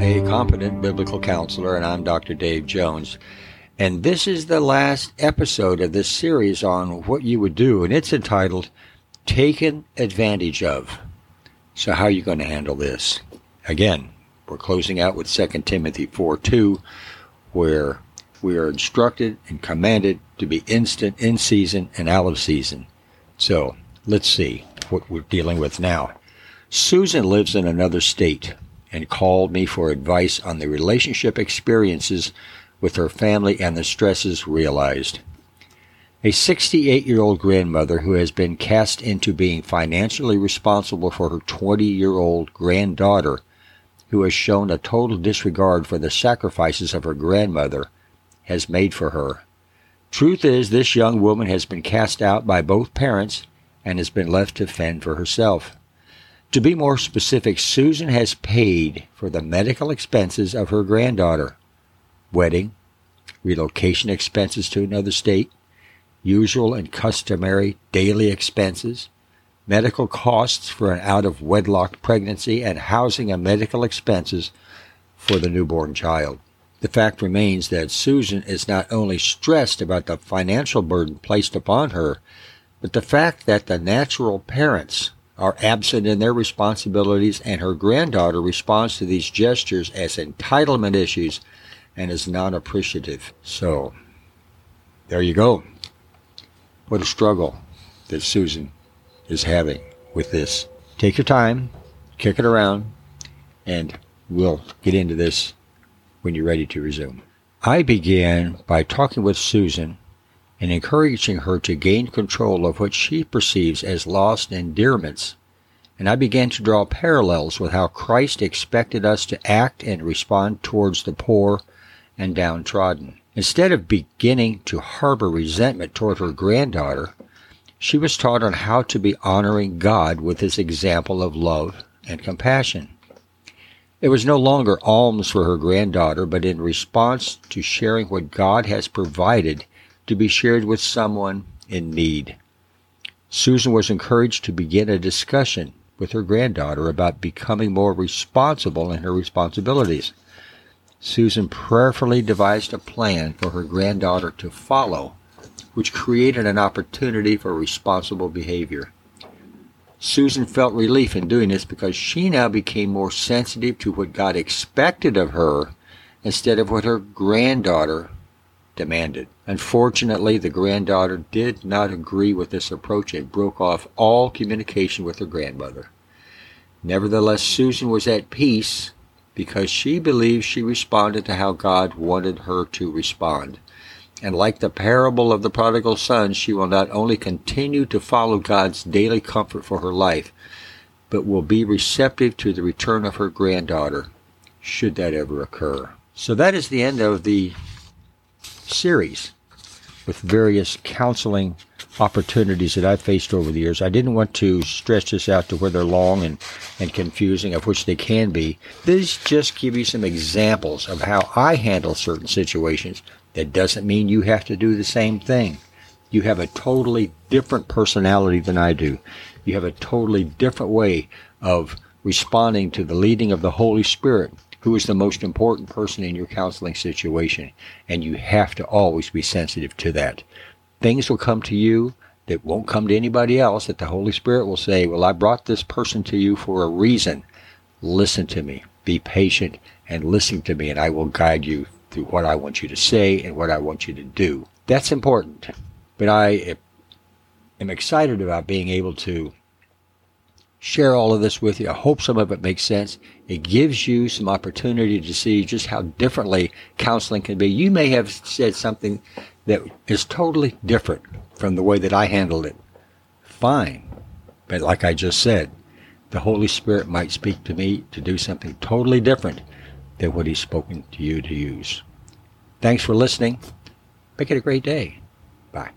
a competent biblical counselor, and I'm Dr. Dave Jones. And this is the last episode of this series on what you would do, and it's entitled Taken Advantage of. So, how are you going to handle this? Again, we're closing out with 2 Timothy 4 2, where we are instructed and commanded to be instant in season and out of season. So, let's see what we're dealing with now. Susan lives in another state and called me for advice on the relationship experiences with her family and the stresses realized. A 68 year old grandmother who has been cast into being financially responsible for her 20 year old granddaughter, who has shown a total disregard for the sacrifices of her grandmother, has made for her. Truth is, this young woman has been cast out by both parents and has been left to fend for herself. To be more specific, Susan has paid for the medical expenses of her granddaughter wedding, relocation expenses to another state, usual and customary daily expenses, medical costs for an out of wedlock pregnancy, and housing and medical expenses for the newborn child. The fact remains that Susan is not only stressed about the financial burden placed upon her, but the fact that the natural parents are absent in their responsibilities, and her granddaughter responds to these gestures as entitlement issues and is non appreciative. So, there you go. What a struggle that Susan is having with this. Take your time, kick it around, and we'll get into this when you're ready to resume. I began by talking with Susan and encouraging her to gain control of what she perceives as lost endearments. And I began to draw parallels with how Christ expected us to act and respond towards the poor and downtrodden. Instead of beginning to harbor resentment toward her granddaughter, she was taught on how to be honoring God with his example of love and compassion. It was no longer alms for her granddaughter, but in response to sharing what God has provided to be shared with someone in need. Susan was encouraged to begin a discussion with her granddaughter about becoming more responsible in her responsibilities. Susan prayerfully devised a plan for her granddaughter to follow, which created an opportunity for responsible behavior. Susan felt relief in doing this because she now became more sensitive to what God expected of her instead of what her granddaughter demanded. Unfortunately, the granddaughter did not agree with this approach and broke off all communication with her grandmother. Nevertheless, Susan was at peace because she believed she responded to how God wanted her to respond. And like the parable of the prodigal son, she will not only continue to follow God's daily comfort for her life, but will be receptive to the return of her granddaughter, should that ever occur. So that is the end of the series with various counseling opportunities that I've faced over the years. I didn't want to stretch this out to where they're long and, and confusing, of which they can be. These just give you some examples of how I handle certain situations. That doesn't mean you have to do the same thing. You have a totally different personality than I do. You have a totally different way of responding to the leading of the Holy Spirit who is the most important person in your counseling situation. And you have to always be sensitive to that. Things will come to you that won't come to anybody else, that the Holy Spirit will say, Well, I brought this person to you for a reason. Listen to me. Be patient and listen to me, and I will guide you through what I want you to say and what I want you to do. That's important. But I am excited about being able to share all of this with you. I hope some of it makes sense. It gives you some opportunity to see just how differently counseling can be. You may have said something that is totally different from the way that I handled it. Fine. But like I just said, the Holy Spirit might speak to me to do something totally different than what He's spoken to you to use. Thanks for listening. Make it a great day. Bye.